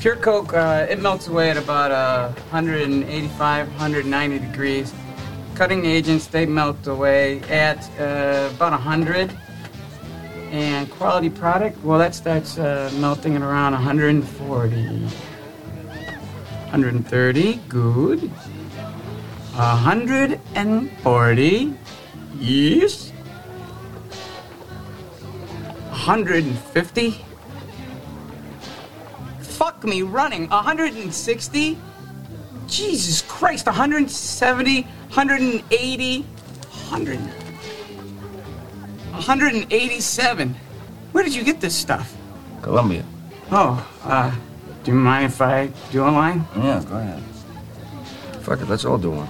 Pure Coke, uh, it melts away at about uh, 185, 190 degrees. Cutting agents, they melt away at uh, about 100. And quality product, well, that starts uh, melting at around 140. 130, good. 140, yes. 150 fuck me running 160 jesus christ 170 180 100 187 where did you get this stuff? Colombia. Oh uh do you mind if i do a line Yeah, go ahead. Fuck it, let's all do one.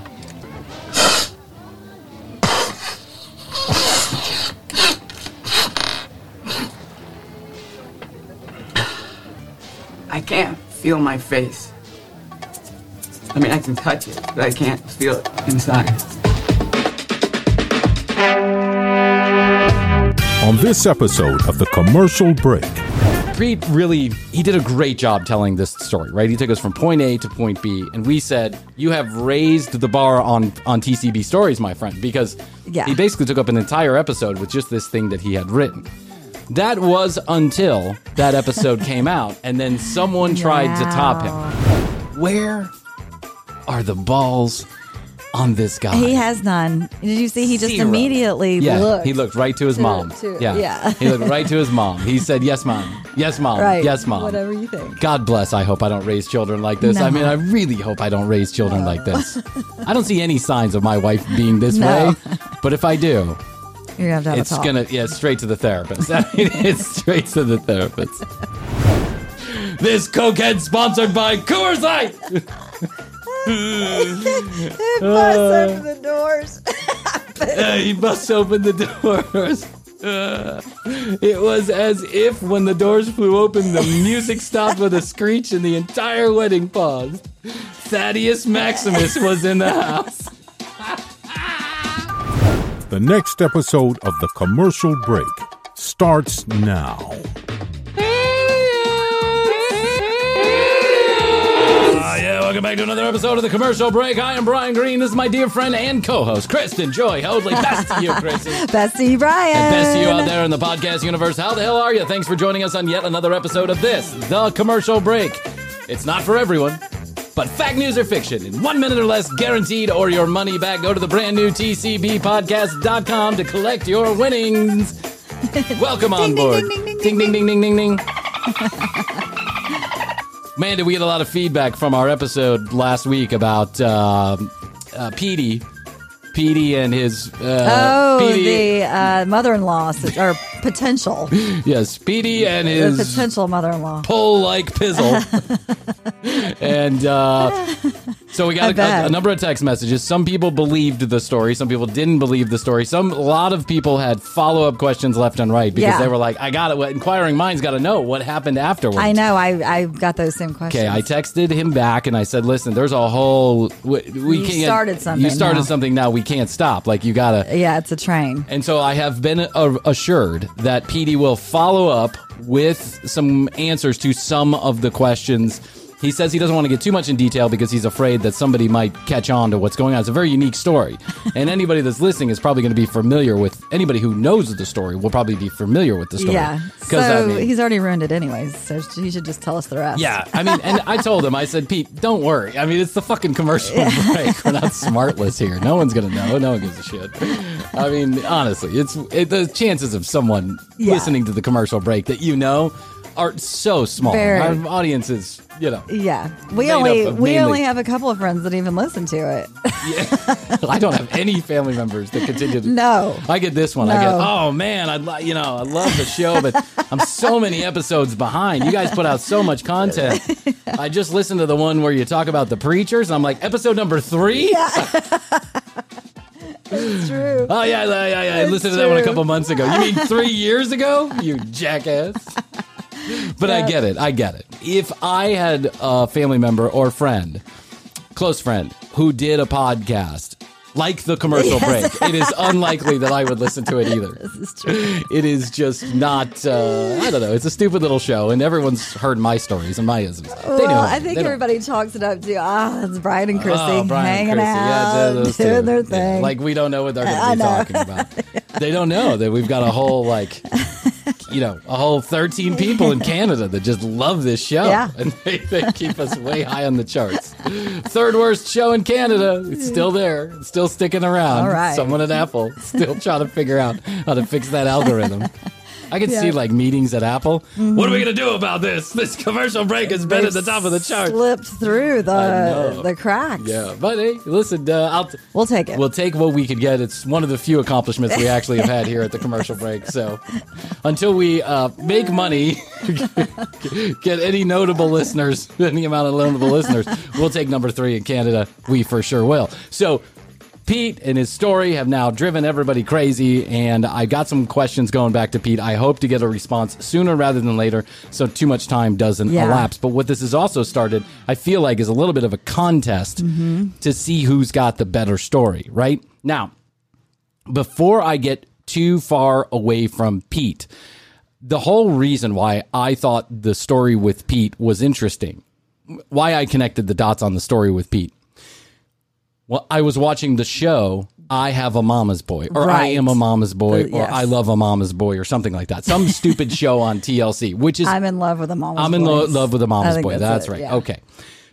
Can't feel my face i mean i can touch it but i can't feel it inside On this episode of The Commercial Break, Reed really he did a great job telling this story, right? He took us from point A to point B, and we said, "You have raised the bar on on TCB stories, my friend," because Yeah. he basically took up an entire episode with just this thing that he had written. That was until that episode came out, and then someone tried to top him. Where are the balls on this guy? He has none. Did you see? He just Zero. immediately yeah, looked. he looked right to his mom. to- yeah, yeah. he looked right to his mom. He said, "Yes, mom. Yes, mom. Right. Yes, mom. Whatever you think. God bless. I hope I don't raise children like this. I mean, I really hope I don't raise children like this. I don't see any signs of my wife being this No. way, but if I do, You're gonna have to have it's a talk. gonna yeah, straight to the therapist. I mean, it's straight to the therapist. This cokehead sponsored by Coors Light. Bust open the doors. Uh, he must open the doors. Uh, it was as if when the doors flew open, the music stopped with a screech and the entire wedding paused. Thaddeus Maximus was in the house. The next episode of The Commercial Break starts now. Ah, yeah, welcome back to another episode of the commercial break. I am Bryan Green. This is my dear friend and co-host, Kristen Joy Hoadley. Best to you, Kristen. Bessie Bryan. And best to you out there in the podcast universe. How the hell are you? Thanks for joining us on yet another episode of this, the commercial break. It's not for everyone, but fact, news, or fiction in one minute or less, guaranteed, or your money back. Go to the brand new TCBpodcast.com to collect your winnings. Welcome on Ding, board. ding, ding, ding, ding, ding, ding, ding, ding. Man, did we get a lot of feedback from our episode last week about uh, uh, Petey. Petey and his. Uh, Oh, Petey- the uh, mother-in-law or potential, Yes, Speedy and the his potential mother-in-law. pull like pizzle. and uh, so we got a, a, a number of text messages. Some people believed the story. Some people didn't believe the story. Some a lot of people had follow up questions left and right because Yeah. they were like, "I got it." What inquiring minds got to know what happened afterwards. I know. I I got those same questions. Okay, I texted him back and I said, "Listen, there's a whole we, we You can't started something You started now. something now. We can't stop. Like you gotta." yeah, it's a train. And so I have been uh, assured that Petey will follow up with some answers to some of the questions He says he doesn't want to get too much in detail because he's afraid that somebody might catch on to what's going on. It's a very unique story. And anybody that's listening is probably going to be familiar with anybody who knows the story will probably be familiar with the story. Yeah. So I mean- he's already ruined it anyways. So he should just tell us the rest. Yeah, I mean, and I told him, I said, Pete, don't worry. I mean, it's the fucking commercial break. We're not SmartLess here. No one's gonna know. No one gives a shit. I mean, honestly, it's it, the chances of someone Yeah. listening to the commercial break that you know are so small. Very. Our audience is, you know, Yeah. We only we mainly- only have a couple of friends that even listen to it. I don't have any family members that continue to. No. I get this one. I get, No. oh man, I you know I love the show, but I'm so many episodes behind. You guys put out so much content. I just listened to the one where you talk about the preachers, and I'm like, episode number three. It's true. Oh yeah, yeah, yeah. yeah. I listened to that one a couple months ago. You mean three years ago? You jackass. But I get it. I get it. If I had a family member or friend, close friend, who did a podcast like the commercial break, it is unlikely that I would listen to it either. This is true. It is just not. Uh, I don't know. It's a stupid little show, and everyone's heard my stories and my isms. They Well, know. I think everybody chalks it up to ah, it's Bryan and Krissy Oh, Bryan hanging Krissy. out, Yeah, doing their Yeah, thing. Like we don't know what they're going to be talking about. They don't know that we've got a whole like, you know, a whole thirteen people in Canada that just love this show, Yeah. and they, they keep us way high on the charts. Third worst show in Canada. It's still there. It's still sticking around. All right. Someone at Apple still trying to figure out how to fix that algorithm. I can see like meetings at Apple. What are we going to do about this? This commercial break has been at the top of the charts. Slipped through know. the the cracks. Yeah, but hey, listen, uh, I'll. T- We'll take it. We'll take what we could get. It's one of the few accomplishments we actually have had here at the commercial break. So until we uh, make money, get any notable listeners, any amount of notable listeners, we'll take number three in Canada. We for sure will. So Pete and his story have now driven everybody crazy, and I got some questions going back to Pete. I hope to get a response sooner rather than later, so too much time doesn't Yeah. elapse. But what this has also started, I feel like, is a little bit of a contest mm-hmm. to see who's got the better story, right? Now, before I get too far away from Pete, the whole reason why I thought the story with Pete was interesting, why I connected the dots on the story with Pete. Well, I was watching the show I Have a Mama's Boy, or I Am a Mama's Boy, Uh, or yes. I Love a Mama's Boy, or something like that. Some stupid show on TLC, which is I'm in love with a mama's boy. I'm in lo- love with a mama's boy. That's, it, right. yeah. Okay.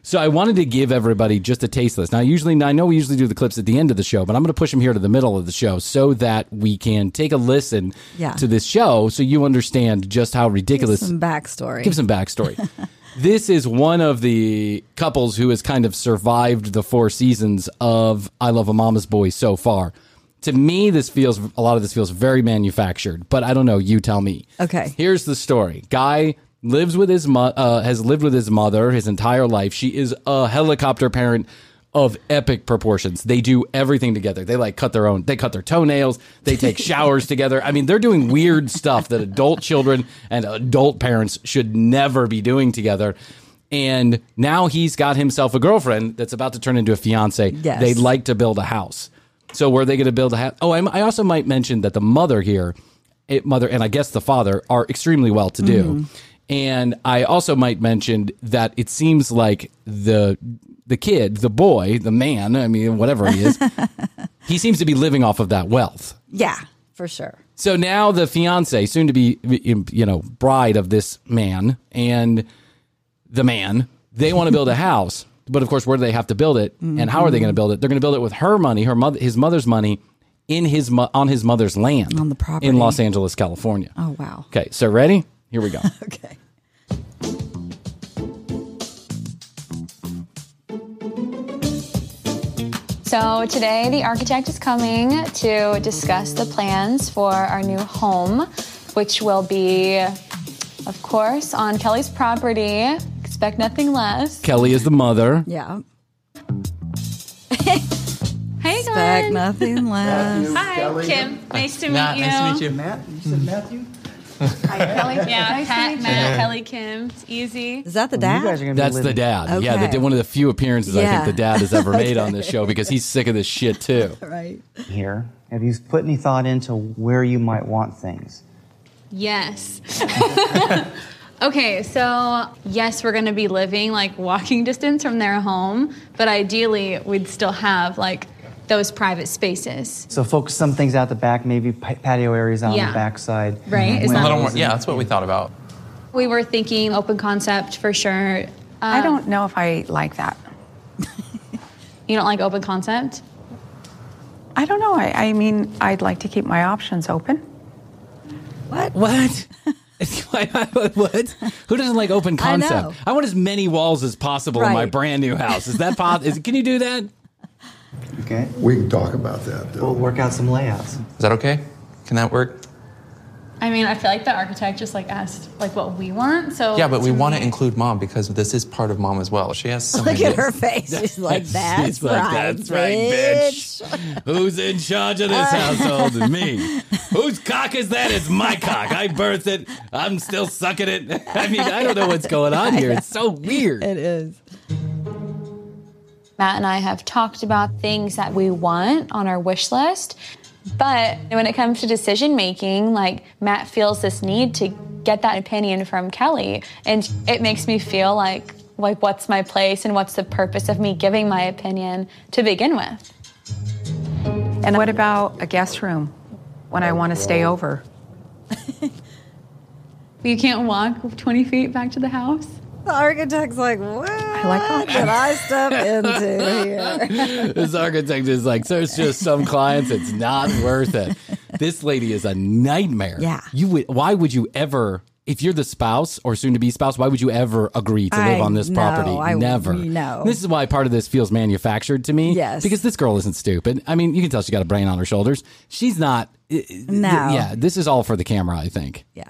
So I wanted to give everybody just a taste of this. Now, usually, I know we usually do the clips at the end of the show, but I'm going to push them here to the middle of the show so that we can take a listen Yeah. to this show, so you understand just how ridiculous. Some backstory. Give some backstory. this is one of the couples who has kind of survived the four seasons of I Love a Mama's Boy so far. To me, this feels a lot of this feels very manufactured, but I don't know. You tell me. Okay. Here's the story. Guy lives with his mo- uh, has lived with his mother his entire life. She is a helicopter parent of epic proportions. They do everything together. They like cut their own. They cut their toenails. They take showers together. I mean, they're doing weird stuff that adult children and adult parents should never be doing together. And now he's got himself a girlfriend that's about to turn into a fiance. Yes. They'd like to build a house. So were they going to build a house? Oh, I, I also might mention that the mother here, it, mother and I guess the father are extremely well to do. Mm-hmm. And I also might mention that it seems like the the kid, the boy, the man, I mean whatever he is, he seems to be living off of that wealth. Yeah, for sure. So now the fiance, soon to be you know bride of this man, and the man, they want to build a house, but of course, where do they have to build it, and how are they mm-hmm. going to build it? They're going to build it with her money, her mother, his mother's money, in his on his mother's land On the property. in Los Angeles, California. Oh wow. Okay, so ready? Here we go. Okay. So today the architect is coming to discuss the plans for our new home, which will be, of course, on Kelly's property. Expect nothing less. Kelly is the mother. Yeah. Hey, guys. Expect Glenn. nothing less. Hi, Kim. Nice to meet Matt, you. nice to meet you. Matt, you said Matthew? Kelly. Yeah, Pat, Matt, Kelly, Kim. It's easy. Is that the You dad? guys are gonna That's the dad. Yeah, Okay. they did one of the few appearances I think the dad has ever made on this show because he's sick of this shit too. right. here. Have you put any thought into where you might want things? Yes. Okay, so yes, we're going to be living like walking distance from their home, but ideally we'd still have like those private spaces. So focus some things out the back, maybe patio areas on Yeah. the backside. Right, is Windows that- A more, yeah, that's what we thought about. We were thinking open concept for sure. I Um, don't know if I like that. You don't like open concept? I don't know. I, I mean, I'd like to keep my options open. What? What? what? Who doesn't like open I know. concept? I, want as many walls as possible in my brand new house. Is that possible? Can you do that? Okay. We can talk about that, though. We'll work out some layouts. Is that okay? Can that work? I mean, I feel like the architect just like asked like what we want. So Yeah, but we want to include mom because this is part of mom as well. She has some Look at her face. She's like, that's She's like, right, "That's right, bitch." Who's in charge of this uh. household? Me. Whose cock is that? It's my cock. I birthed it. I'm still sucking it. I mean, I don't know what's going on here. It's so weird. It is. Matt and I have talked about things that we want on our wish list. But when it comes to decision making, like Matt feels this need to get that opinion from Kelly. And it makes me feel like like what's my place and what's the purpose of me giving my opinion to begin with. And what about a guest room when I want to stay over? You can't walk 20 feet back to the house? The architect's like, what like that. did I step into here? this architect is like, there's just some clients it's not worth it. This lady is a nightmare. Yeah. You would why would you ever if you're the spouse or soon to be spouse, why would you ever agree to live I on this know, property? I- Never. know. This is why part of this feels manufactured to me. Yes. Because this girl isn't stupid. I mean, you can tell she's got a brain on her shoulders. She's not. Eh, eh, no. Yeah, this is all for the camera, I think. Yeah.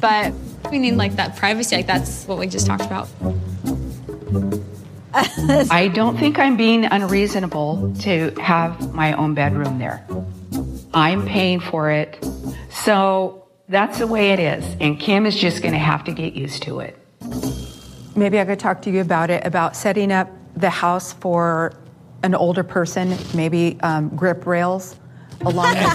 But we need like that privacy. Like that's what we just talked about. I don't think I'm being unreasonable to have my own bedroom there. I'm paying for it. So that's the way it is. And Kim is just going to have to get used to it. Maybe I could talk to you about it, about setting up the house for an older person, maybe um, grip rails along the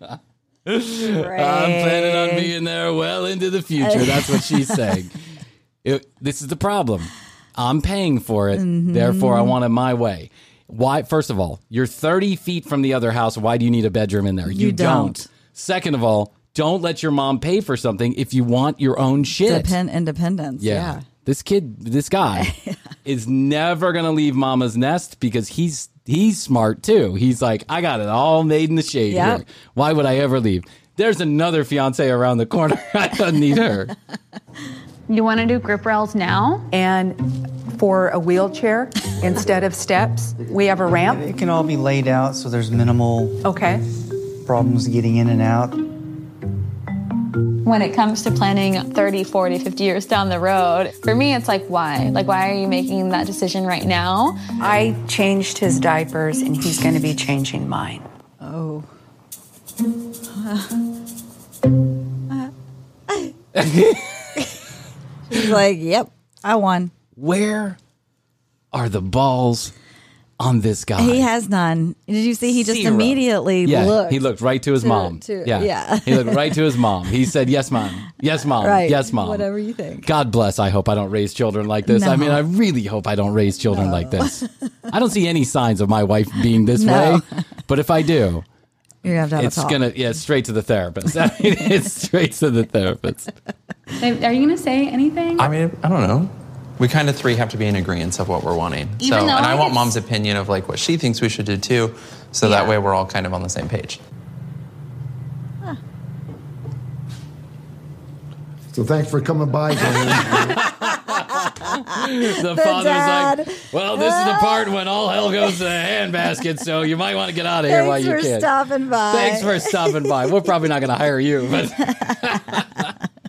wall. I'm planning on being there well into the future. That's what she's saying. It- this is the problem. I'm paying for it, mm-hmm. therefore I want it my way. Why? First of all, you're 30 feet from the other house. Why do you need a bedroom in there? You don't. Second of all, don't let your mom pay for something if you want your own shit. Depend independence. yeah. Yeah. This kid, this guy, is never gonna leave mama's nest because he's he's smart too. He's like, I got it all made in the shade Yep. here. Why would I ever leave? There's another fiance around the corner. I don't need her. You want to do grip rails now? and for a wheelchair instead of steps, we have a ramp. It can all be laid out so there's minimal Okay. problems getting in and out. When it comes to planning 30, 40, 50 years down the road, for me, it's like, why? Like, why are you making that decision right now? I changed his diapers and he's going to be changing mine. Oh. She's like, yep, I won. Where are the balls on this guy? He has none. Did you see? He just Zero. immediately yeah, looked. he looked right to his to- mom. to- yeah, yeah. he looked right to his mom. He said, "Yes, mom. Yes, mom. Right. Yes, mom. Whatever you think. God bless. I hope I don't raise children like this. I mean, I really hope I don't raise children like this. I don't see any signs of my wife being this No. way, but if I do, You're gonna have to have it's a talk. gonna yeah, straight to the therapist. I mean, it's straight to the therapist. Are you going to say anything? I mean, I don't know. We kind of three have to be in agreement of what we're wanting. Even so, and I like, want it's- mom's opinion of like what she thinks we should do too, so that way we're all kind of on the same page. So thanks for coming by, Diane. The, father's dad. like, "Well, this is the ah. part when all hell goes to the handbasket, so you might want to get out of here while you can." Thanks you for stopping by. Thanks for stopping by. We're probably not going to hire you, but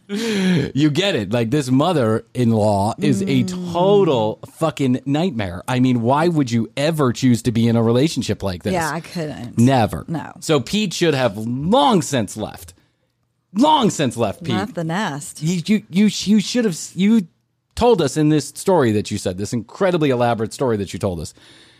you get it. Like this mother-in-law is a total fucking nightmare. I mean, why would you ever choose to be in a relationship like this? Yeah, I couldn't. Never. No. So Pete should have long since left. Long since left, Pete. Left the nest. You you you, you should have you told us in this story that you said this incredibly elaborate story that you told us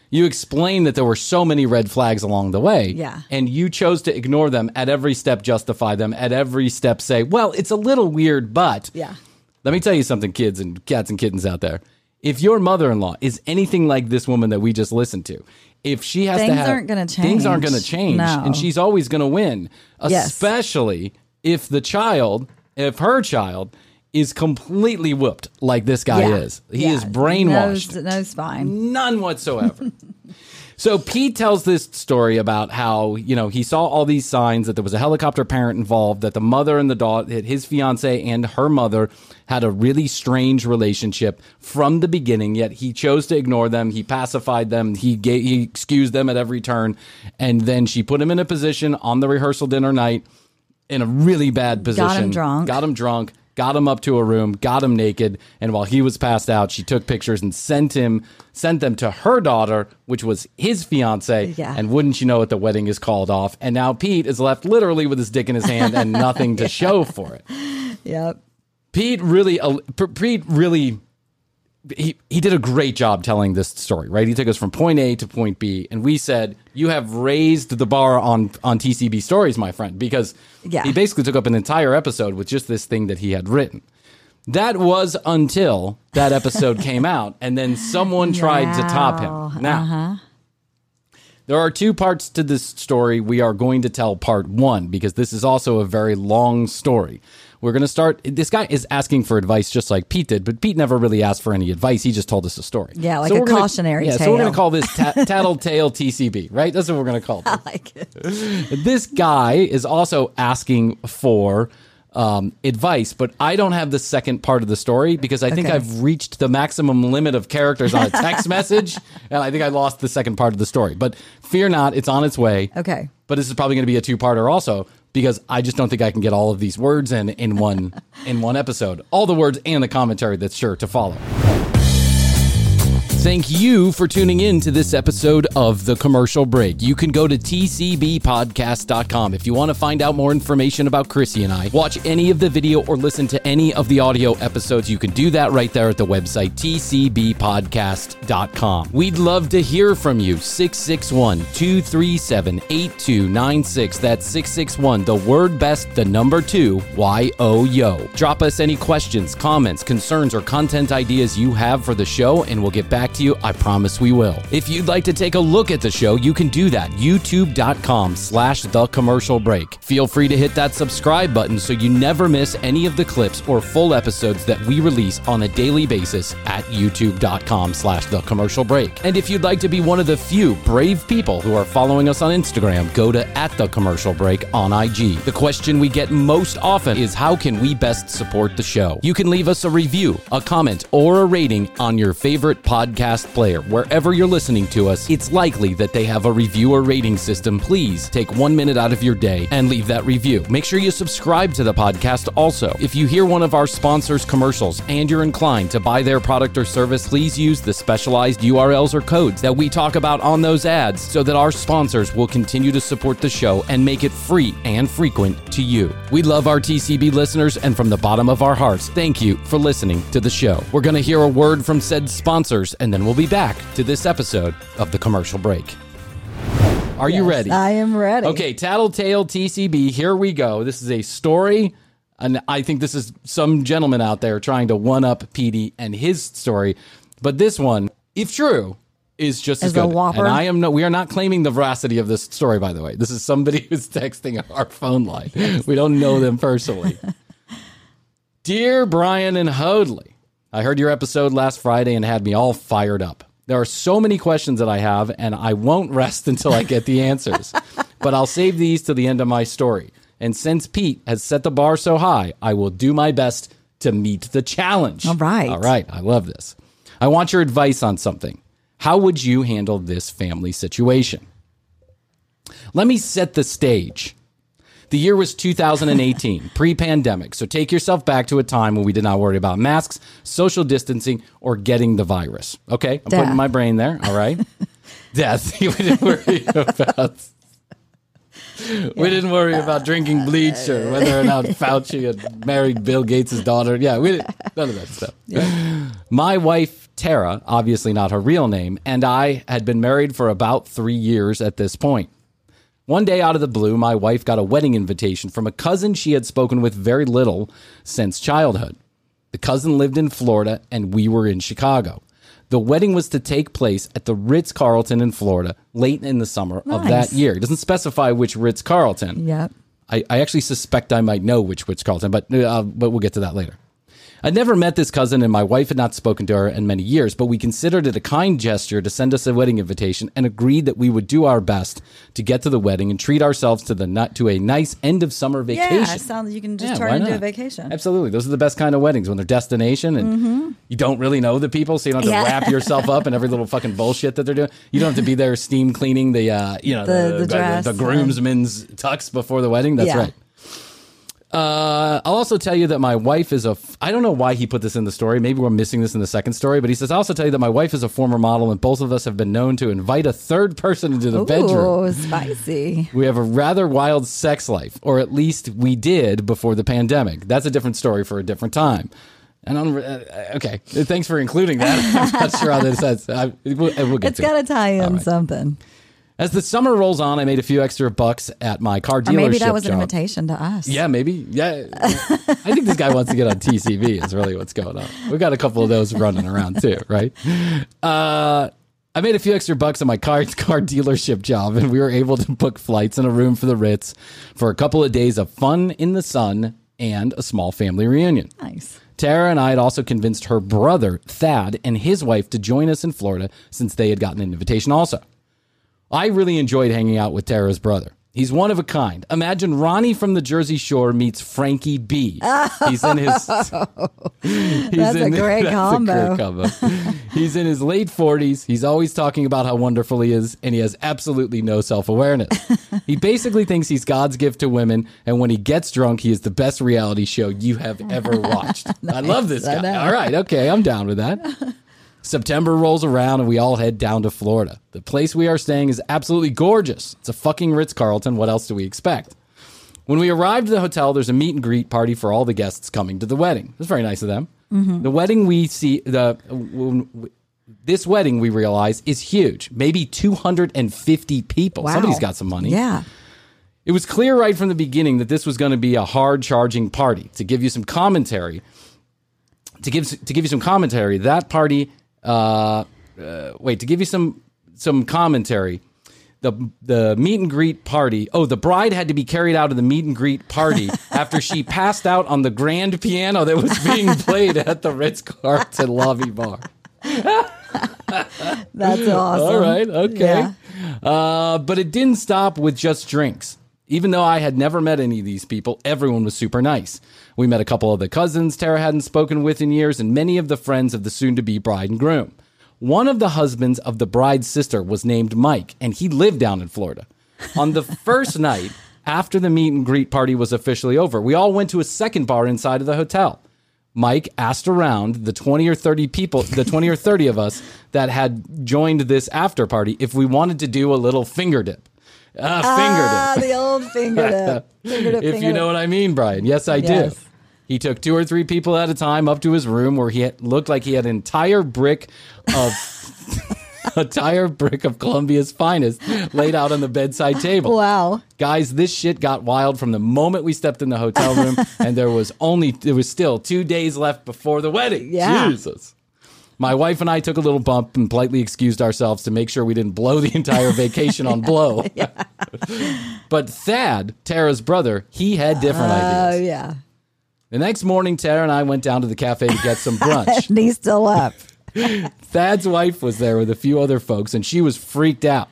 You explained that there were so many red flags along the way. Yeah. And you chose to ignore them at every step, justify them at every step, say, well, it's a little weird, but. Yeah. Let me tell you something, kids and cats and kittens out there. If your mother in law is anything like this woman that we just listened to, if she has to Things have. aren't gonna Things aren't change. going to change. No. And she's always going to win, Yes. especially if the child, if her child, is completely whooped like this guy Yeah. is. He Yeah. is brainwashed. Knows fine. None whatsoever. so Pete tells this story about how, you know, he saw all these signs that there was a helicopter parent involved, that the mother and the daughter, that his fiance and her mother had a really strange relationship from the beginning, yet he chose to ignore them. He pacified them. He gave, he excused them at every turn. And then she put him in a position on the rehearsal dinner night in a really bad position. Got him drunk. Got him drunk. Got him up to a room. Got him naked. And while he was passed out, she took pictures and sent him sent them to her daughter, which was his fiance. Yeah. And wouldn't you know it, the wedding is called off. And now Pete is left literally with his dick in his hand and nothing to show for it. Yep. Pete really, uh, Pete really, he he did a great job telling this story. Right, he took us from point A to point B, and we said you have raised the bar on on TCB stories, my friend, because Yeah. he basically took up an entire episode with just this thing that he had written. That was until that episode came out, and then someone tried to top him. Now, Uh-huh. there are two parts to this story. We are going to tell part one because this is also a very long story. We're going to start. This guy is asking for advice just like Pete did, but Pete never really asked for any advice. He just told us a story. Yeah, like a we're gonna- cautionary Yeah, so we're going to call this ta- Tattletale TCB, right? That's what we're going to call it. I like it. This guy is also asking for um, advice, but I don't have the second part of the story because I think Okay. I've reached the maximum limit of characters on a text message, and I think I lost the second part of the story. But fear not, it's on its way. Okay. But this is probably going to be a two-parter also because I just don't think I can get all of these words in in one in one episode. All the words and the commentary that's sure to follow. Thank you for tuning in to this episode of The Commercial Break. You can go to tcbpodcast.com if you want to find out more information about Krissy and I. Watch any of the video or listen to any of the audio episodes. You can do that right there at the website tcbpodcast.com. We'd love to hear from you. 661 237 8296. That's 661, the word best, the number two, Y O Yo. Drop us any questions, comments, concerns, or content ideas you have for the show, and we'll get back to you. I promise we will. If you'd like to take a look at the show, you can do that. YouTube.com slash the commercial break. Feel free to hit that subscribe button so you never miss any of the clips or full episodes that we release on a daily basis at youtube.com slash the commercial break. And if you'd like to be one of the few brave people who are following us on Instagram, go to at the commercial break on IG. The question we get most often is how can we best support the show? You can leave us a review, a comment, or a rating on your favorite podcast player. Wherever you're listening to us, it's likely that they have a review or rating system. Please take one minute out of your day and leave that review. Make sure you subscribe to the podcast also. If you hear one of our sponsors' commercials and you're inclined to buy their product or service, please use the specialized URLs or codes that we talk about on those ads so that our sponsors will continue to support the show and make it free and frequent to you. We love our TCB listeners, and from the bottom of our hearts, thank you for listening to the show. We're going to hear a word from said sponsors, and then we'll be back to this episode of the commercial break. Are you ready? I am ready. Okay, Tattletale TCB, here we go. This is a story, and I think this is some gentleman out there trying to one up Petey and his story. But this one, if true, is just as Is a good. whopper? And I am no, we are not claiming the veracity of this story, by the way. This is somebody who's texting our phone line. We don't know them personally. Dear Bryan and Hoadley, I heard your episode last Friday and had me all fired up. There are so many questions that I have, and I won't rest until I get the answers. but I'll save these to the end of my story. And since Pete has set the bar so high, I will do my best to meet the challenge. All right. All right. I love this. I want your advice on something. How would you handle this family situation? Let me set the stage. The year was 2018, pre pandemic. So take yourself back to a time when we did not worry about masks, social distancing, or getting the virus. Okay? I'm putting my brain there. All right. Death. we didn't worry about. We didn't worry about drinking uh, bleach or whether or not Fauci had married Bill Gates' daughter. Yeah, we didn't, none of that stuff. My wife Tara, obviously not her real name, and I had been married for about three years at this point. One day out of the blue, my wife got a wedding invitation from a cousin she had spoken with very little since childhood. The cousin lived in Florida and we were in Chicago. The wedding was to take place at the Ritz Carlton in Florida late in the summer of that year. It doesn't specify which Ritz Carlton. Yep. I, I actually suspect I might know which Ritz Carlton, but uh, but we'll get to that later. I'd never met this cousin, and my wife had not spoken to her in many years, but we considered it a kind gesture to send us a wedding invitation and agreed that we would do our best to get to the wedding and treat ourselves to the to a nice end of summer vacation. Yeah, sounds you can just Yeah, turn into a vacation. Absolutely. Those are the best kind of weddings when they're destination and Mhm. you don't really know the people, so you don't have to Yeah. wrap yourself up in every little fucking bullshit that they're doing. You don't have to be there steam cleaning the uh, you know The- the the, and- groomsmen's tux before the wedding. That's Yeah. right. Uh, I'll also tell you that my wife is a. F- I don't know why he put this in the story. Maybe we're missing this in the second story, but he says, I'll also tell you that my wife is a former model, and both of us have been known to invite a third person into the bedroom. Oh, spicy. We have a rather wild sex life, or at least we did before the pandemic. That's a different story for a different time. And I'm, uh, okay, thanks for including that. I'm not sure how this has. I, we'll, we'll get It's to got to tie in right. something. As the summer rolls on, I made a few extra bucks at my car Or dealership maybe that was an invitation to us. Yeah, maybe. Yeah, I think this guy wants to get on TCB. Is really what's going on. We've got a couple of those running around too, right? Uh, I made a few extra bucks on my car car dealership job, and we were able to book flights and a room for the Ritz for a couple of days of fun in the sun and a small family reunion. Nice. Tara and I had also convinced her brother Thad and his wife to join us in Florida since they had gotten an invitation also. I really enjoyed hanging out with Tara's brother. He's one of a kind. Imagine Ronnie from the Jersey Shore meets Frankie B. He's in his. Oh. he's That's a great that's combo. great combo. he's in his late 40s. He's always talking about how wonderful he is, and he has absolutely no self awareness. he basically thinks he's God's gift to women, and when he gets drunk, he is the best reality show you have ever watched. I love this guy. All right, okay, I'm down with that. September rolls around and we all head down to Florida. The place we are staying is absolutely gorgeous. It's a fucking Ritz Carlton. What else do we expect? When we arrived at the hotel, there's a meet and greet party for all the guests coming to the wedding. It's very nice of them. Mhm. The wedding we see the this wedding we realize is huge. Maybe 250 people. Wow. Somebody's got some money. Yeah. It was clear right from the beginning that this was going to be a hard charging party. To give you some commentary, to give to give you some commentary, that party. Uh, uh, wait, to give you some some commentary, the the meet and greet party. Oh, the bride had to be carried out of the meet and greet party after she passed out on the grand piano that was being played at the Ritz Carlton lobby bar. That's awesome. All right. Okay. Yeah. Uh, but it didn't stop with just drinks. Even though I had never met any of these people, everyone was super nice. We met a couple of the cousins Tara hadn't spoken with in years, and many of the friends of the soon to be bride and groom. One of the husbands of the bride's sister was named Mike, and he lived down in Florida. On the first night, after the meet and greet party was officially over, we all went to a second bar inside of the hotel. Mike asked around the 20 or 30 people, the 20 or 30 of us that had joined this after party if we wanted to do a little finger dip. Ah, finger dip. the old finger dip. Finger dip, if you know what I mean, Bryan. Yes, I Yes. do. He took two or three people at a time up to his room where he had, looked like he had an entire brick of a entire brick of Colombia's finest laid out on the bedside table. Wow. Guys, this shit got wild from the moment we stepped in the hotel room, and there was only there was still two days left before the wedding. Yeah. Jesus. My wife and I took a little bump and politely excused ourselves to make sure we didn't blow the entire vacation on blow. but Thad, Tara's brother, he had different oh, ideas. Oh, yeah. The next morning, Tara and I went down to the cafe to get some brunch. and he's still up. Thad's wife was there with a few other folks, and she was freaked out.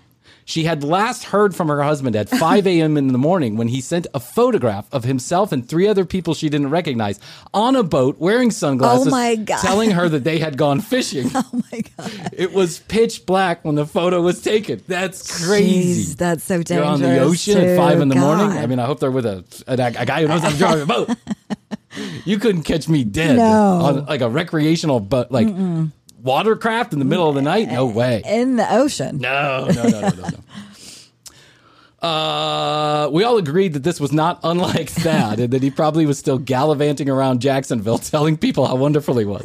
She had last heard from her husband at 5 a.m. in the morning when he sent a photograph of himself and three other people she didn't recognize on a boat wearing sunglasses, Oh my God. telling her that they had gone fishing. Oh my god. It was pitch black when the photo was taken. That's crazy. Jeez, that's so dangerous. You're on the ocean at five in the morning. I mean, I hope they're with a a, a guy who knows how to drive a boat. you couldn't catch me dead No. on like a recreational boat, like watercraft in the middle of the night. No way. In the ocean. No, no, no, no, no, no. Uh, we all agreed that this was not unlike Thad, and that he probably was still gallivanting around Jacksonville, telling people how wonderful he was.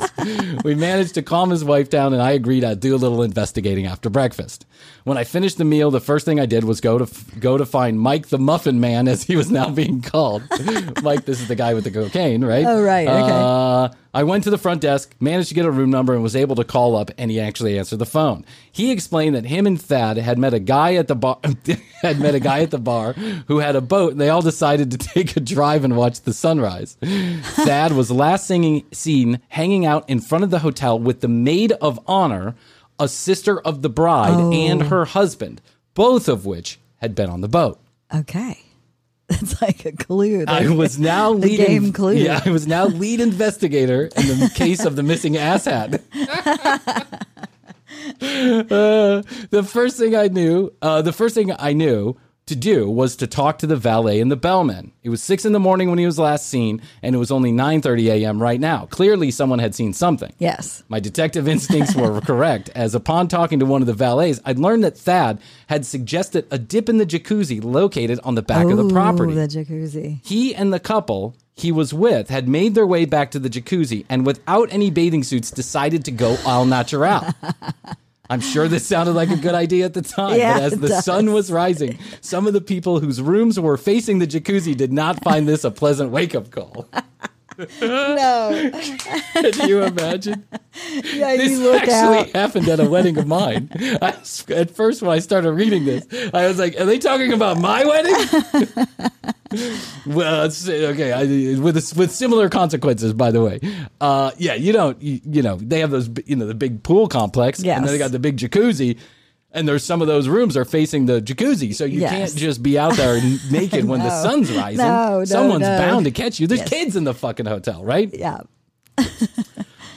we managed to calm his wife down, and I agreed I'd do a little investigating after breakfast. When I finished the meal, the first thing I did was go to go to find Mike the Muffin Man, as he was now being called. Mike, this is the guy with the cocaine, right? Oh, right, okay. Uh, I went to the front desk, managed to get a room number, and was able to call up, and he actually answered the phone. He explained that him and Thad had met a guy at the bar, had met a guy at the bar who had a boat, and they all decided to take a drive and watch the sunrise. Thad was last singing, seen hanging out in front of the hotel with the maid of honor, a sister of the bride, Oh. and her husband, both of which had been on the boat. Okay. That's like a clue. I was now the lead game clue. Yeah, I was now lead investigator in the case of the missing asshat. uh, the first thing I knew, uh, the first thing I knew to do was to talk to the valet and the bellman. It was six in the morning when he was last seen, and it was only nine thirty a.m. right now. Clearly, someone had seen something. Yes. My detective instincts were correct, as upon talking to one of the valets, I'd learned that Thad had suggested a dip in the jacuzzi located on the back of the property. The jacuzzi. He and the couple he was with had made their way back to the jacuzzi and without any bathing suits decided to go al natural. I'm sure this sounded like a good idea at the time, Yeah, but as the does. sun was rising, some of the people whose rooms were facing the jacuzzi did not find this a pleasant wake up call. no. Can you imagine? Yeah, this you look actually out. happened at a wedding of mine. I, at first, when I started reading this, I was like, "Are they talking about my wedding?" well, okay, I, with with similar consequences, by the way. Uh, yeah, you don't, you, you know, they have those, you know, the big pool complex, and then they got the big jacuzzi. And there's some of those rooms are facing the jacuzzi, so you Yes. can't just be out there naked when the sun's rising. No, no, Someone's no. bound to catch you. There's Yes. kids in the fucking hotel, right? Yeah.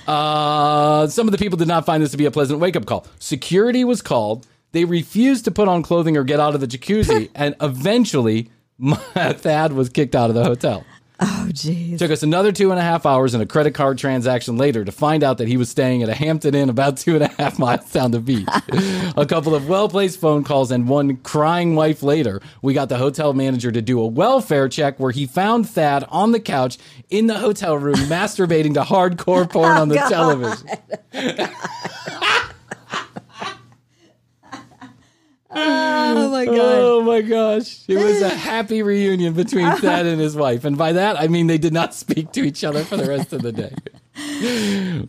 Uh, some of the people did not find this to be a pleasant wake up call. Security was called. They refused to put on clothing or get out of the jacuzzi, and eventually, my Thad was kicked out of the hotel. Oh, jeez. Took us another two and a half hours and a credit card transaction later to find out that he was staying at a Hampton Inn about two and a half miles down the beach. a couple of well placed phone calls and one crying wife later, we got the hotel manager to do a welfare check where he found Thad on the couch in the hotel room masturbating to hardcore porn oh, on the God. television. Oh my god. Oh my gosh. It was a happy reunion between Thad and his wife. And by that, I mean they did not speak to each other for the rest of the day.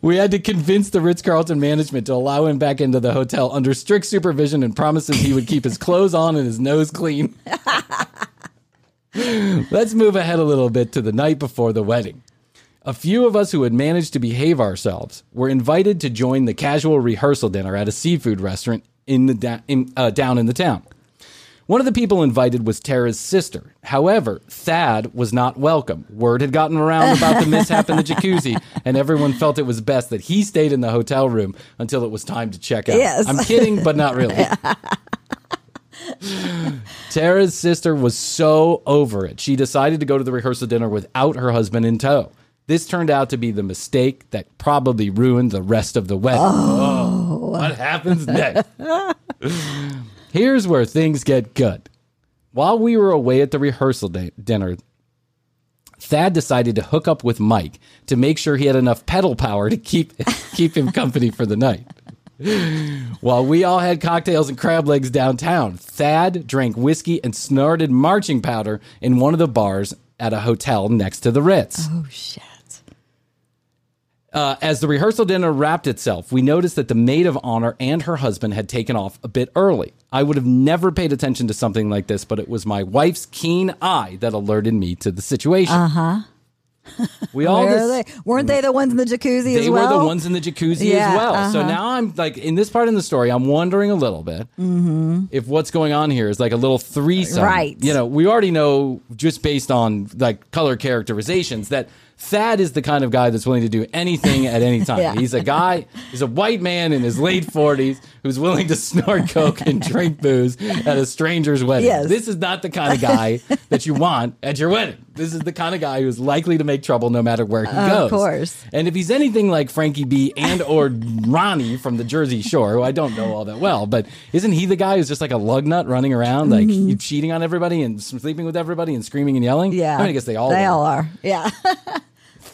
We had to convince the Ritz Carlton management to allow him back into the hotel under strict supervision and promises he would keep his clothes on and his nose clean. Let's move ahead a little bit to the night before the wedding. A few of us who had managed to behave ourselves were invited to join the casual rehearsal dinner at a seafood restaurant in the da- in, uh, down in the town. One of the people invited was Tara's sister. However, Thad was not welcome. Word had gotten around about the mishap in the jacuzzi, and everyone felt it was best that he stayed in the hotel room until it was time to check out. Yes. I'm kidding, but not really. Tara's sister was so over it. She decided to go to the rehearsal dinner without her husband in tow. This turned out to be the mistake that probably ruined the rest of the wedding. Oh, what happens next? Here's where things get good. While we were away at the rehearsal da- dinner, Thad decided to hook up with Mike to make sure he had enough pedal power to keep keep him company for the night. While we all had cocktails and crab legs downtown, Thad drank whiskey and snorted marching powder in one of the bars at a hotel next to the Ritz. Oh shit. Uh, as the rehearsal dinner wrapped itself, we noticed that the maid of honor and her husband had taken off a bit early. I would have never paid attention to something like this, but it was my wife's keen eye that alerted me to the situation. Uh huh. we all Where dis- they? Weren't they the ones in the jacuzzi they as well? were the ones in the jacuzzi Yeah, as well. So uh-huh. now I'm like in this part of the story, I'm wondering a little bit Mm-hmm. if what's going on here is like a little threesome. Right. You know, we already know just based on like color characterizations that Thad is the kind of guy that's willing to do anything at any time. Yeah. He's a guy, he's a white man in his late 40s who's willing to snort coke and drink booze at a stranger's wedding. Yes. This is not the kind of guy that you want at your wedding. This is the kind of guy who's likely to make trouble no matter where he Of goes. Of course. And if he's anything like Frankie B and or Ronnie from the Jersey Shore, who I don't know all that well, but isn't he the guy who's just like a lug nut running around, like Mhm. cheating on everybody and sleeping with everybody and screaming and yelling? Yeah. I mean, I guess they all They are. all are. Yeah.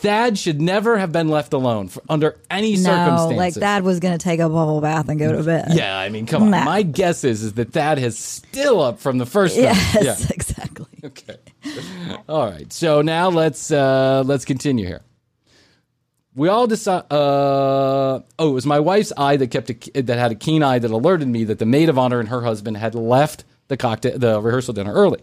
Thad should never have been left alone for, under any No, circumstances. like Thad was going to take a bubble bath and go to bed. Yeah, I mean, come on. My guess is is that Thad is still up from the first Yes, night. Yeah. exactly. Okay. All right. So now let's uh let's continue here. We all decide. Uh, oh, it was my wife's eye that kept a, that had a keen eye that alerted me that the maid of honor and her husband had left the cocktail the rehearsal dinner early.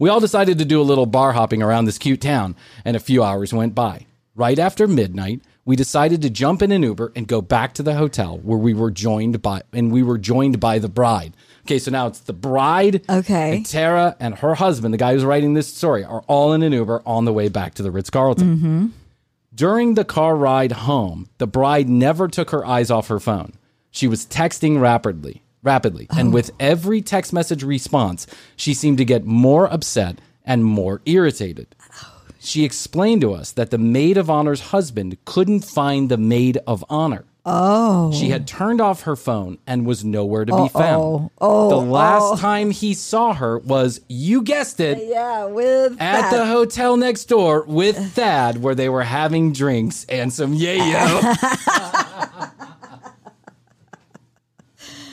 We all decided to do a little bar hopping around this cute town, and a few hours went by. Right after midnight, we decided to jump in an Uber and go back to the hotel where we were joined by and we were joined by the bride. Okay, so now it's the bride, Okay. and Tara and her husband, the guy who's writing this story, are all in an Uber on the way back to the Ritz Carlton. Mm-hmm. During the car ride home, the bride never took her eyes off her phone. She was texting rapidly, rapidly, and oh. with every text message response, she seemed to get more upset and more irritated. She explained to us that the maid of honor's husband couldn't find the maid of honor. Oh. She had turned off her phone and was nowhere to be found. Uh-oh. Oh, the last oh. time he saw her was, you guessed it, Yeah, with at Thad. the hotel next door with Thad, where they were having drinks and some yayo.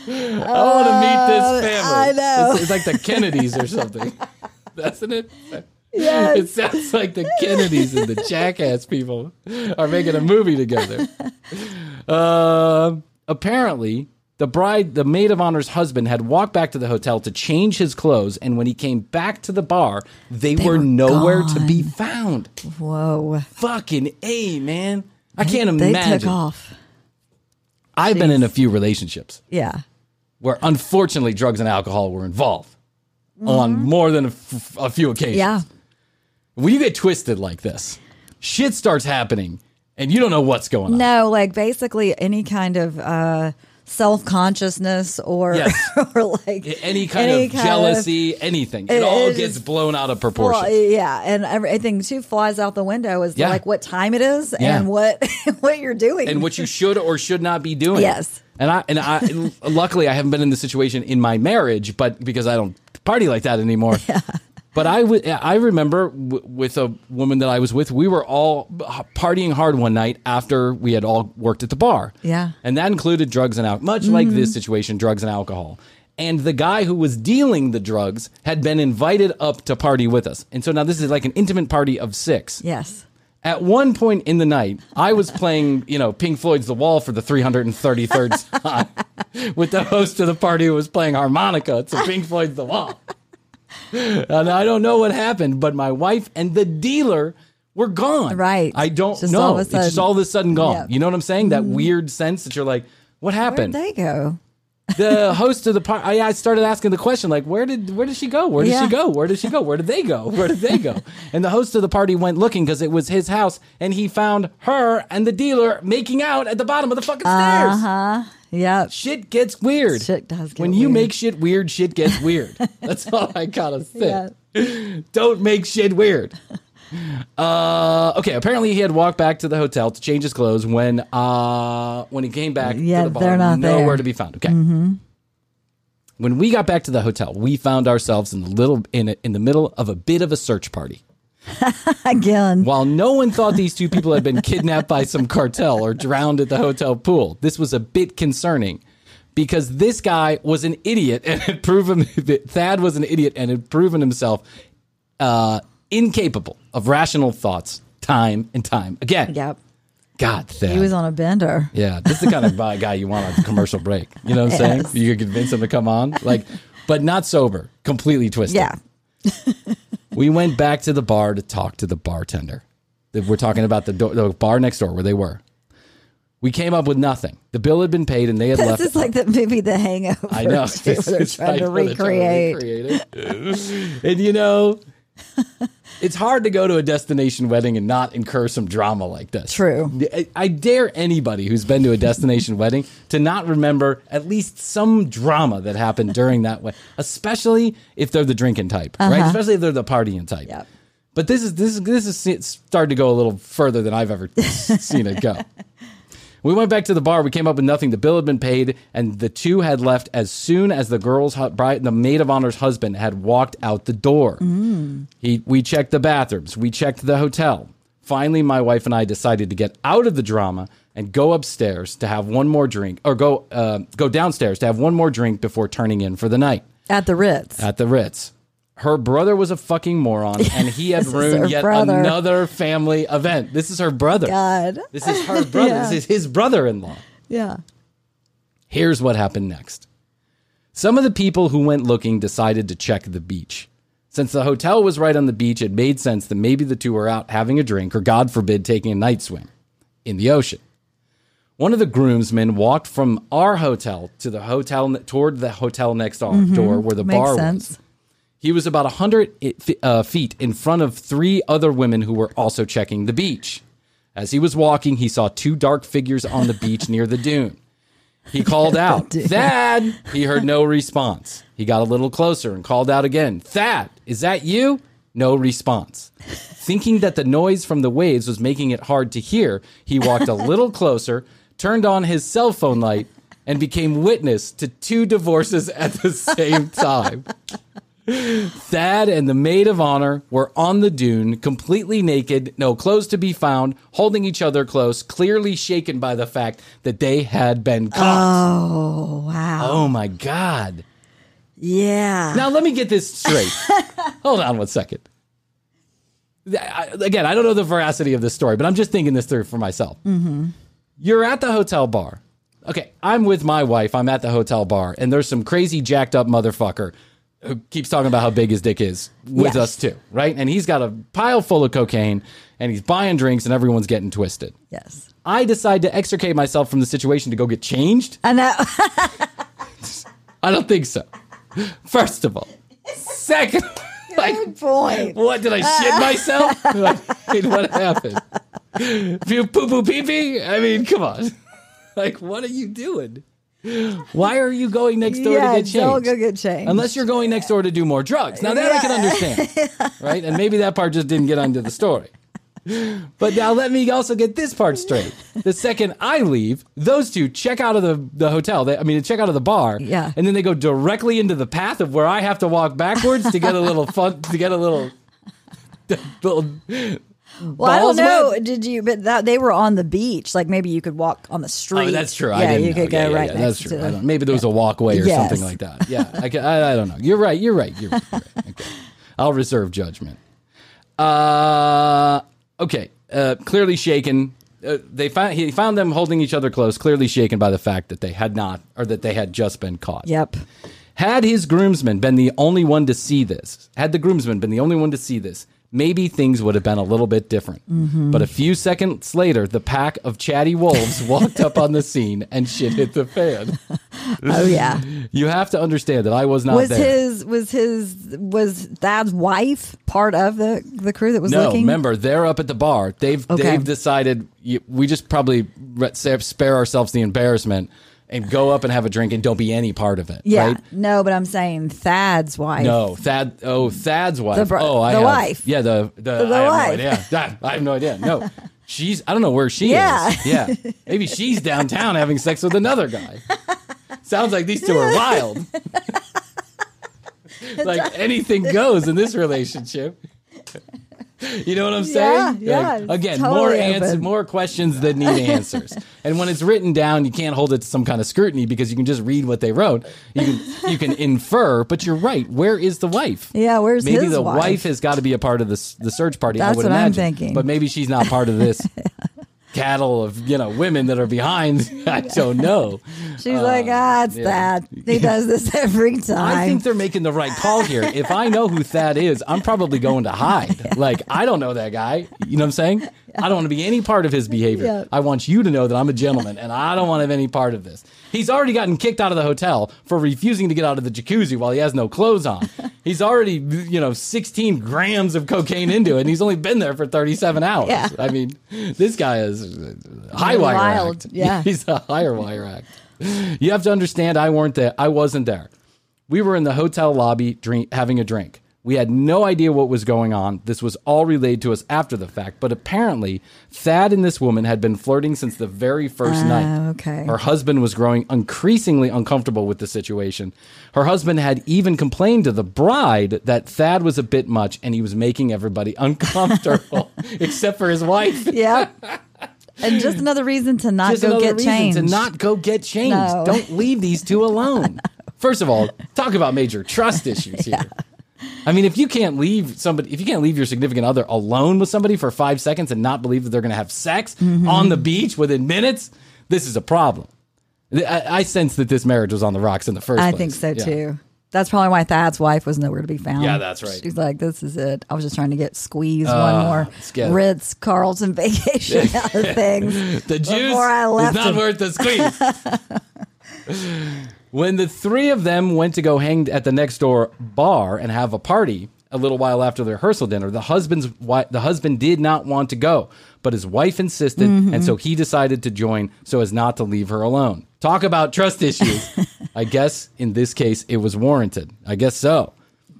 I want to meet this family. I know. It's, it's like the Kennedys or something, doesn't it? Yes. It sounds like the Kennedys and the Jackass people are making a movie together. Uh, apparently, the bride, the maid of honor's husband, had walked back to the hotel to change his clothes, and when he came back to the bar, they, were, were nowhere to be found. Whoa. Fucking a man, I can't imagine. They took off. I've been in a few relationships Yeah. Where, unfortunately, drugs and alcohol were involved on more than a, f- a few occasions. Mm-hmm. Yeah. When you get twisted like this, shit starts happening, and you don't know what's going on. No, like basically any kind of uh, self consciousness or Yes. or like Any kind any of kind jealousy, anything, it, It all gets blown out of proportion. Well, yeah, and everything too flies out the window is Yeah. like what time it is Yeah. and what what you're doing and what you should or should not be doing. Yes. And I and I luckily I haven't been in this situation in my marriage, but because I don't party like that anymore. Yeah. But I I remember w- with a woman that I was with, we were all partying hard one night after we had all worked at the bar. Yeah. And that included drugs and alcohol, much like this mm-hmm. situation, drugs and alcohol. And the guy who was dealing the drugs had been invited up to party with us. And so now this is like an intimate party of six. Yes. At one point in the night, I was playing, you know, Pink Floyd's The Wall for the 333rd time with the host of the party who was playing harmonica to Pink Floyd's The Wall. And I don't know what happened, but my wife and the dealer were gone. Right. I don't Just know. all of a It's just all of a sudden gone. Yep. You know what I'm saying? That mm-hmm. weird sense that you're like, what happened? Where'd they go? The host of the party, I, I started asking the question, like, where did where did she go? Where did Yeah. she go? Where did she go? Where did they go? Where did they go? and the host of the party went looking because it was his house, and he found her and the dealer making out at the bottom of the fucking stairs. Uh huh. Yep. Shit gets weird. Shit does get when you weird. make shit weird, shit gets weird. That's all I gotta say. Don't make shit weird. Uh, okay. Apparently, he had walked back to the hotel to change his clothes when uh when he came back Yeah, to the bar. they're not nowhere there. to be found. Okay. Mm-hmm. When we got back to the hotel, we found ourselves in the little in a, in the middle of a bit of a search party. Again. While no one thought these two people had been kidnapped by some cartel or drowned at the hotel pool, this was a bit concerning because this guy was an idiot and had proven that Thad was an idiot and had proven himself uh, incapable of rational thoughts time and time again. Yep. God, Thad. He was on a bender. Yeah, this is the kind of guy you want on a commercial break. You know what I'm Yes. saying? You could convince him to come on, like, but not sober, completely twisted. Yeah. we went back to the bar to talk to the bartender. We're talking about the, do- the bar next door where they were. We came up with nothing. The bill had been paid and they had This left. This is like the movie The Hangover. I know. too, they're It's trying to like they're recreate. trying to recreate and you know, it's hard to go to a destination wedding and not incur some drama like this. True. I, I dare anybody who's been to a destination wedding to not remember at least some drama that happened during that wedding, especially if they're the drinking type, right? Uh-huh. Especially if they're the partying type. Yep. But this is this is this is started to go a little further than I've ever seen it go. We went back to the bar. We came up with nothing. The bill had been paid, and the two had left as soon as the girl's hu- bride, the maid of honor's husband, had walked out the door. He, we checked the bathrooms. We checked the hotel. Finally, my wife and I decided to get out of the drama and go upstairs to have one more drink, or go uh, go downstairs to have one more drink before turning in for the night At the Ritz. at the Ritz. Her brother was a fucking moron, and he had This is her ruined yet brother. another family event. This is her brother. God. This is her brother. Yeah. This is his brother-in-law. Yeah. Here's what happened next. Some of the people who went looking decided to check the beach. Since the hotel was right on the beach, it made sense that maybe the two were out having a drink or, God forbid, taking a night swim in the ocean. One of the groomsmen walked from our hotel to the hotel toward the hotel next door, Mhm. where the Makes bar sense. was. He was about 100 uh, feet in front of three other women who were also checking the beach. As he was walking, he saw two dark figures on the beach near the dune. He called out, Thad! He heard no response. He got a little closer and called out again, Thad, is that you? No response. Thinking that the noise from the waves was making it hard to hear, he walked a little closer, turned on his cell phone light, and became witness to two divorces at the same time. Thad and the maid of honor were on the dune, completely naked, no clothes to be found, holding each other close, clearly shaken by the fact that they had been caught. Oh, wow. Oh my God. Yeah. Now, let me get this straight. Hold on one second. I- Again, I don't know the veracity of this story, but I'm just thinking this through for myself. Mm-hmm. You're at the hotel bar. Okay, I'm with my wife. I'm at the hotel bar, and there's some crazy jacked up motherfucker who keeps talking about how big his dick is with Yes. us too, right? And he's got a pile full of cocaine, and he's buying drinks, and everyone's getting twisted. Yes. I decide to extricate myself from the situation to go get changed. I know. I don't think so. First of all, second, Good point. what did I shit uh. myself? I mean, what happened? If you poo poo pee pee, I mean, come on. Like, what are you doing? Why are you going next door yeah, to get changed? go get changed. Unless you're going next door to do more drugs. Now that I can understand, right? And maybe that part just didn't get onto the story. But now let me also get this part straight. The second I leave, those two check out of the, the hotel. They, I mean, check out of the bar. Yeah. And then they go directly into the path of where I have to walk backwards to get a little fun, to get a little, little Well, I don't know. Did you? But that they were on the beach. Like maybe you could walk on the street. Oh, that's true. Yeah, I didn't you know. could go Yeah, yeah, right yeah, next That's to. true. Maybe there was a walkway or Yes. something like that. Yeah, I, I, I don't know. You're right. You're right. You're right. You're right. Okay. I'll reserve judgment. Uh, okay. Uh, clearly shaken. Uh, they found he found them holding each other close, clearly shaken by the fact that they had not, or that they had just been caught. Yep. Had his groomsman been the only one to see this, had the groomsman been the only one to see this, maybe things would have been a little bit different. Mhm. But a few seconds later, the pack of chatty wolves walked up on the scene and shit hit the fan. Oh yeah. You have to understand that I was not was there. his was his was Thad's wife part of the the crew that was no, looking? remember they're up at the bar. They've Okay. they've decided we just probably spare ourselves the embarrassment and go up and have a drink and don't be any part of it. Yeah. right? No, but I'm saying Thad's wife. No, Thad. Oh, Thad's wife. The bro- oh, I the have- wife. Yeah, the the, The I have wife. no idea. I, I have no idea. No, she's. I don't know where she Yeah. is. Yeah, maybe she's downtown having sex with another guy. Sounds like these two are wild. like anything goes in this relationship. You know what I'm saying? yeah, Like, again, totally more answers, more questions that need answers. and when it's written down, you can't hold it to some kind of scrutiny because you can just read what they wrote. You can you can infer, but you're right. Where is the wife? Yeah, where's maybe the wife? wife? has got to be a part of this the search party. I That's would what I'm thinking. but maybe she's not part of this cattle of you know women that are behind. I don't know. She's like, ah, it's yeah. Thad. He does this every time. I think they're making the right call here. If I know who Thad is, I'm probably going to hide. Like, I don't know that guy. You know what I'm saying? I don't want to be any part of his behavior. Yeah. I want you to know that I'm a gentleman and I don't want to have any part of this. He's already gotten kicked out of the hotel for refusing to get out of the jacuzzi while he has no clothes on. He's already, you know, 16 grams of cocaine into it and he's only been there for 37 hours. Yeah. I mean, this guy is high wire Wild, act. yeah. He's a higher wire act. You have to understand, I weren't there. I wasn't there. We were in the hotel lobby drink, having a drink. We had no idea what was going on. This was all relayed to us after the fact, but apparently Thad and this woman had been flirting since the very first Ah, night. okay. Her husband was growing increasingly uncomfortable with the situation. Her husband had even complained to the bride that Thad was a bit much and he was making everybody uncomfortable, except for his wife. Yeah. and just another reason to not Just go another get reason changed. to not go get changed. No. Don't leave these two alone. First of all, talk about major trust issues here. I mean, if you can't leave somebody, if you can't leave your significant other alone with somebody for five seconds and not believe that they're going to have sex Mm-hmm. on the beach within minutes, this is a problem. I, I sense that this marriage was on the rocks in the first I place. think so Yeah. too. That's probably why Thad's wife was nowhere to be found. Yeah, that's right. She's like, "This is it." I was just trying to get squeezed Uh, one more. Ritz Carlton vacation out of things. The juice I left is not him. worth the squeeze. when the three of them went to go hang at the next door bar and have a party a little while after the rehearsal dinner, the husband's wi- the husband did not want to go, but his wife insisted, Mm-hmm. and so he decided to join so as not to leave her alone. Talk about trust issues. I guess in this case it was warranted. I guess so.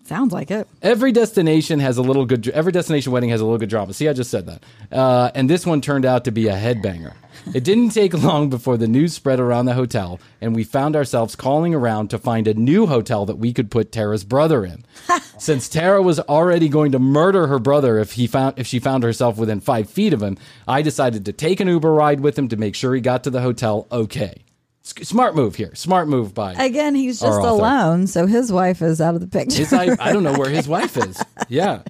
Sounds like it. Every destination has a little good. Every destination wedding has a little good drama. See, I just said that. Uh, and this one turned out to be a headbanger. It didn't take long before the news spread around the hotel, and we found ourselves calling around to find a new hotel that we could put Tara's brother in. Since Tara was already going to murder her brother if he found if she found herself within five feet of him, I decided to take an Uber ride with him to make sure he got to the hotel okay. S- Smart move here. Smart move by Again, he's just alone, so his wife is out of the picture. His, I, I don't know where his wife is. Yeah.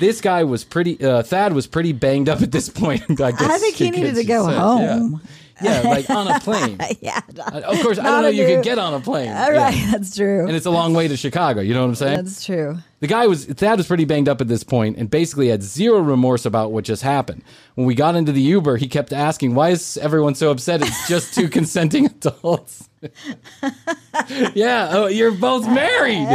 This guy was pretty, uh, Thad was pretty banged up at this point. I, guess I think he needed to go home. Yeah. Yeah, like on a plane. yeah, Uh, Of course, I don't know you new- could get on a plane. All Yeah. right, that's true. And it's a long way to Chicago. You know what I'm saying? That's true. The guy was Thad was pretty banged up at this point and basically had zero remorse about what just happened. When we got into the Uber, he kept asking, "Why is everyone so upset? It's just two consenting adults." yeah, oh, you're both married.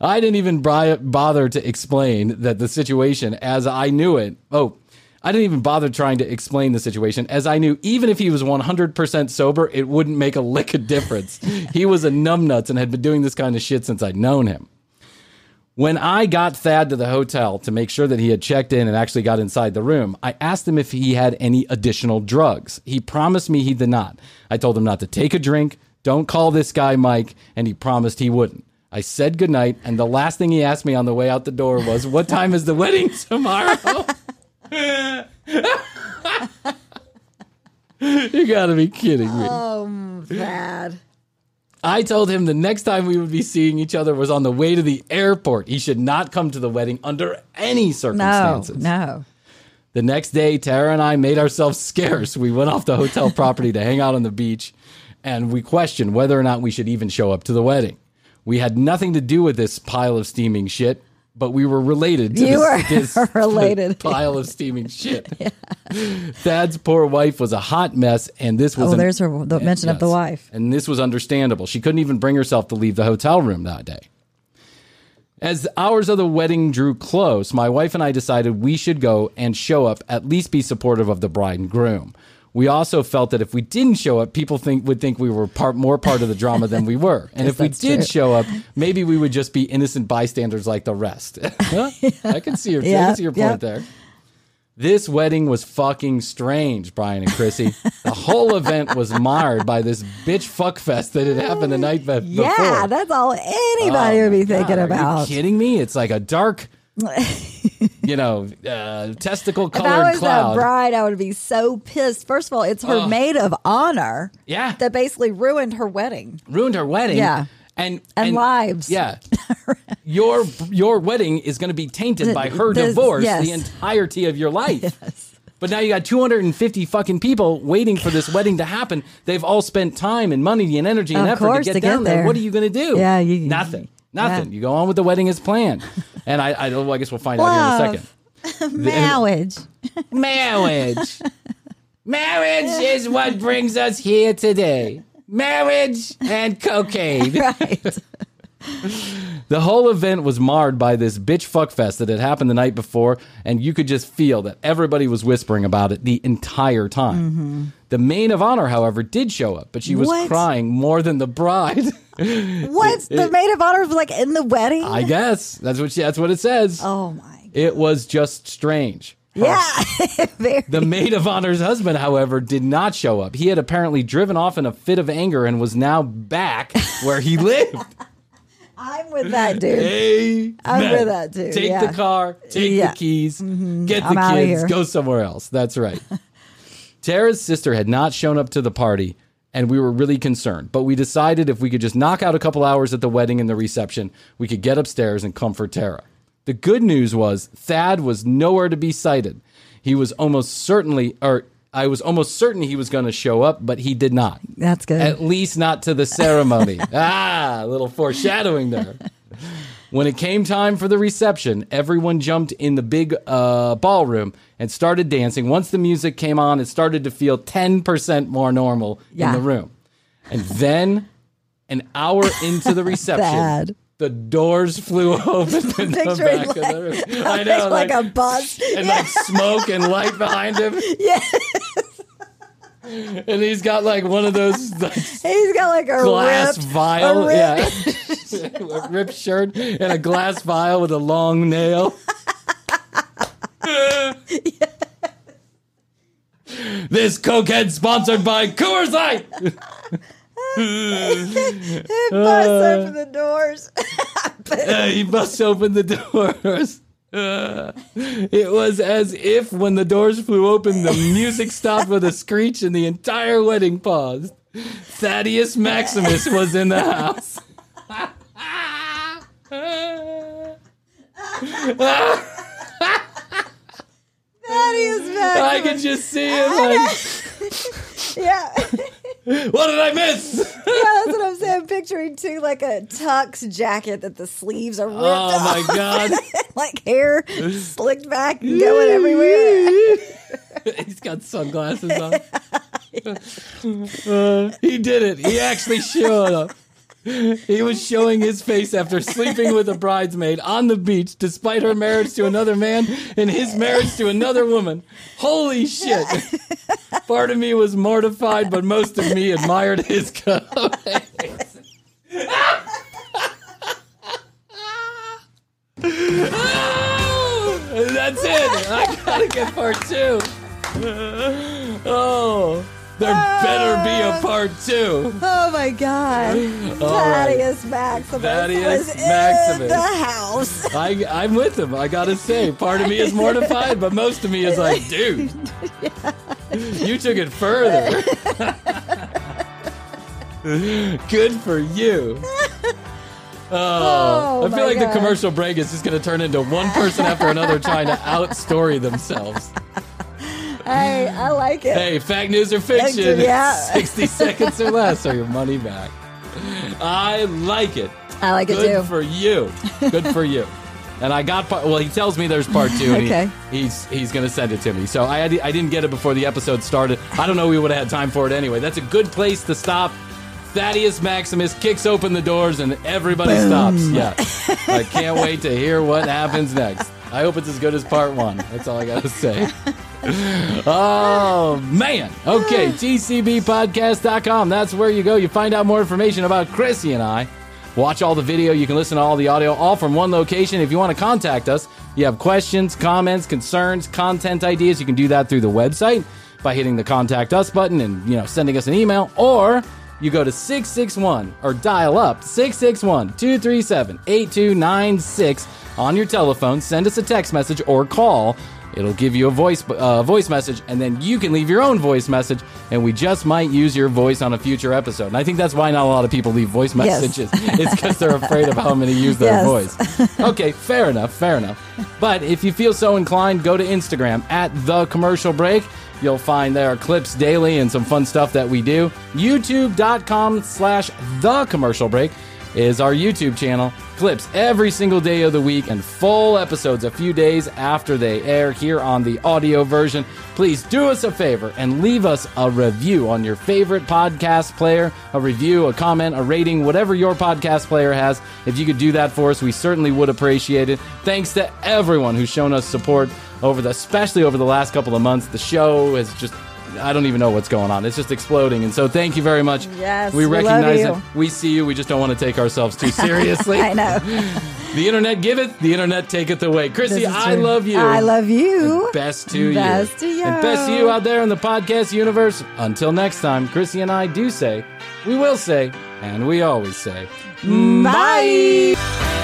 I didn't even bother to explain that the situation as I knew it. Oh, I didn't even bother trying to explain the situation as I knew even if he was 100% sober, it wouldn't make a lick of difference. he was a numbnuts and had been doing this kind of shit since I'd known him. When I got Thad to the hotel to make sure that he had checked in and actually got inside the room, I asked him if he had any additional drugs. He promised me he did not. I told him not to take a drink, don't call this guy Mike, and he promised he wouldn't. I said goodnight, and the last thing he asked me on the way out the door was, What time is the wedding tomorrow? you gotta be kidding me. Oh, bad. I told him the next time we would be seeing each other was on the way to the airport. He should not come to the wedding under any No, circumstances. no. The next day, Tara and I made ourselves scarce. We went off the hotel property to hang out on the beach, and we questioned whether or not we should even show up to the wedding. We had nothing to do with this pile of steaming shit, but we were related to You this, this related. pile of steaming shit. Thad's poor wife was a hot mess, and this was Oh, an- there's her the mention of the wife. And this was understandable. She couldn't even bring herself to leave the hotel room that day. As the hours of the wedding drew close, my wife and I decided we should go and show up, at least be supportive of the bride and groom. We also felt that if we didn't show up, people think would think we were part more part of the drama than we were. And Yes, if we did true. show up, maybe we would just be innocent bystanders like the rest. I can see your, I Yeah, can see your point yeah. there. This wedding was fucking strange, Bryan and Krissy. the whole event was marred by this bitch fuck fest that had happened the night be- before. Yeah, that's all anybody Oh would be thinking God, Are about. you kidding me? It's like a dark, you know, uh, testicle If I was cloud. that bride, I would be so pissed. First of all, it's her Ugh. maid of honor Yeah. that basically ruined her wedding. Ruined her wedding. Yeah. And, And lives. Yeah. your your wedding is going to be tainted by her This- divorce yes. the entirety of your life. But now you got 250 fucking people waiting for this wedding to happen. They've all spent time and money and energy and Of effort to get to get down there. there. What are you going to do? Yeah, you- nothing. Nothing. Yeah. You go on with the wedding as planned. And I, I, well, I guess we'll find out here in a second. Marriage. Marriage. Marriage is what brings us here today. Marriage and cocaine. Right. The whole event was marred by this bitch fuck fest that had happened the night before, and you could just feel that everybody was whispering about it the entire time. Mm-hmm. The maid of honor, however, did show up, but she was What? crying more than the bride. What? the maid of honor was like in the wedding? I guess that's what she, that's what it says. Oh my. God. It was just strange. Yeah. The maid of honor's husband, however, did not show up. He had apparently driven off in a fit of anger and was now back where he lived. I'm with that dude. Hey, I'm man. with that dude. Take yeah. the car, take Yeah. the keys, mm-hmm. get I'm the outta kids, go somewhere else. That's right. Tara's sister had not shown up to the party, and we were really concerned. But we decided if we could just knock out a couple hours at the wedding and the reception, we could get upstairs and comfort Tara. The good news was Thad was nowhere to be sighted. He was almost certainly, or I was almost certain he was going to show up, but he did not. That's good. At least not to the ceremony. ah, a little foreshadowing there. When it came time for the reception, everyone jumped in the big uh, ballroom and started dancing. Once the music came on, it started to feel 10% more normal Yeah. in the room. And then, an hour into the reception, the doors flew open in the back of like, the room. I know, like, a bus. and like smoke and light behind him. Yeah. And he's got like one of those like, He's got like a glass ripped, vial, a yeah, a ripped shirt and a glass vial with a long nail. This cokehead sponsored by Coors Light. It busts open the doors. Uh, he must open the doors. Uh, it was as if when the doors flew open, the music stopped with a screech and the entire wedding paused. Thaddeus Maximus was in the house. That is bad. I can just see him like, Yeah. what did I miss? yeah, that's what I'm saying. I'm picturing too, like a tux jacket that the sleeves are ripped Oh off. my God. like hair slicked back and going everywhere. He's got sunglasses on. Uh, he did it. He actually showed up. He was showing his face after sleeping with a bridesmaid on the beach, despite her marriage to another man and his marriage to another woman. Holy shit. Part of me was mortified, but most of me admired his courage. That's it. I gotta get part two. Oh, there better be a ah. part two. Oh my God. All right. Thaddeus Maximus Thaddeus was Maximus. in the house. I, I'm with him. I gotta say, part of me is mortified, but most of me is like, dude, you took it further. Good for you. Oh, Oh, I feel like God. the commercial break is just going to turn into one person after another trying to outstory themselves. Hey, I like it. Hey, fact, news, or fiction? Yeah. 60 seconds or less, or your money back. I like it. I like it Good too. for you. Good for you. And I got part. Well, he tells me there's part two. and he- Okay. he's he's gonna send it to me. So I I didn't get it before the episode started. I don't know. We would have had time for it anyway. That's a good place to stop. Thaddeus Maximus kicks open the doors and everybody stops. Yeah. I can't wait to hear what happens next. I hope it's as good as part one. That's all I gotta say. Oh man. Okay, tcbpodcast.com. That's where you go. You find out more information about Krissy and I. Watch all the video. You can listen to all the audio, all from one location. If you want to contact us, you have questions, comments, concerns, content ideas, you can do that through the website by hitting the contact us button and, you know, sending us an email or you go to 661 or dial up 661-237-8296 on your telephone, send us a text message or call It'll give you a voice uh, voice message, and then you can leave your own voice message, and we just might use your voice on a future episode. And I think that's why not a lot of people leave voice messages. Yes. it's because they're afraid of how many use their Yes. voice. Okay, fair enough, fair enough. But if you feel so inclined, go to Instagram at the commercial break. You'll find there clips daily and some fun stuff that we do. YouTube.com slash the commercial break is our YouTube channel. Clips every single day of the week and full episodes a few days after they air here on the audio version. Please do us a favor and leave us a review on your favorite podcast player, a review, a comment, a rating, whatever your podcast player has. If you could do that for us, we certainly would appreciate it. Thanks to everyone who's shown us support over the especially over the last couple of months. The show has just I don't even know what's going on. It's just exploding. And so thank you very much. Yes, we we recognize you. it. We see you. We just don't want to take ourselves too seriously. I know. The internet giveth, the internet taketh away. Krissy, I true. love you. I love you. Best to you. Best to you. And best to you out there in the podcast universe. Until next time, Krissy and I do say, we will say, and we always say, Bye.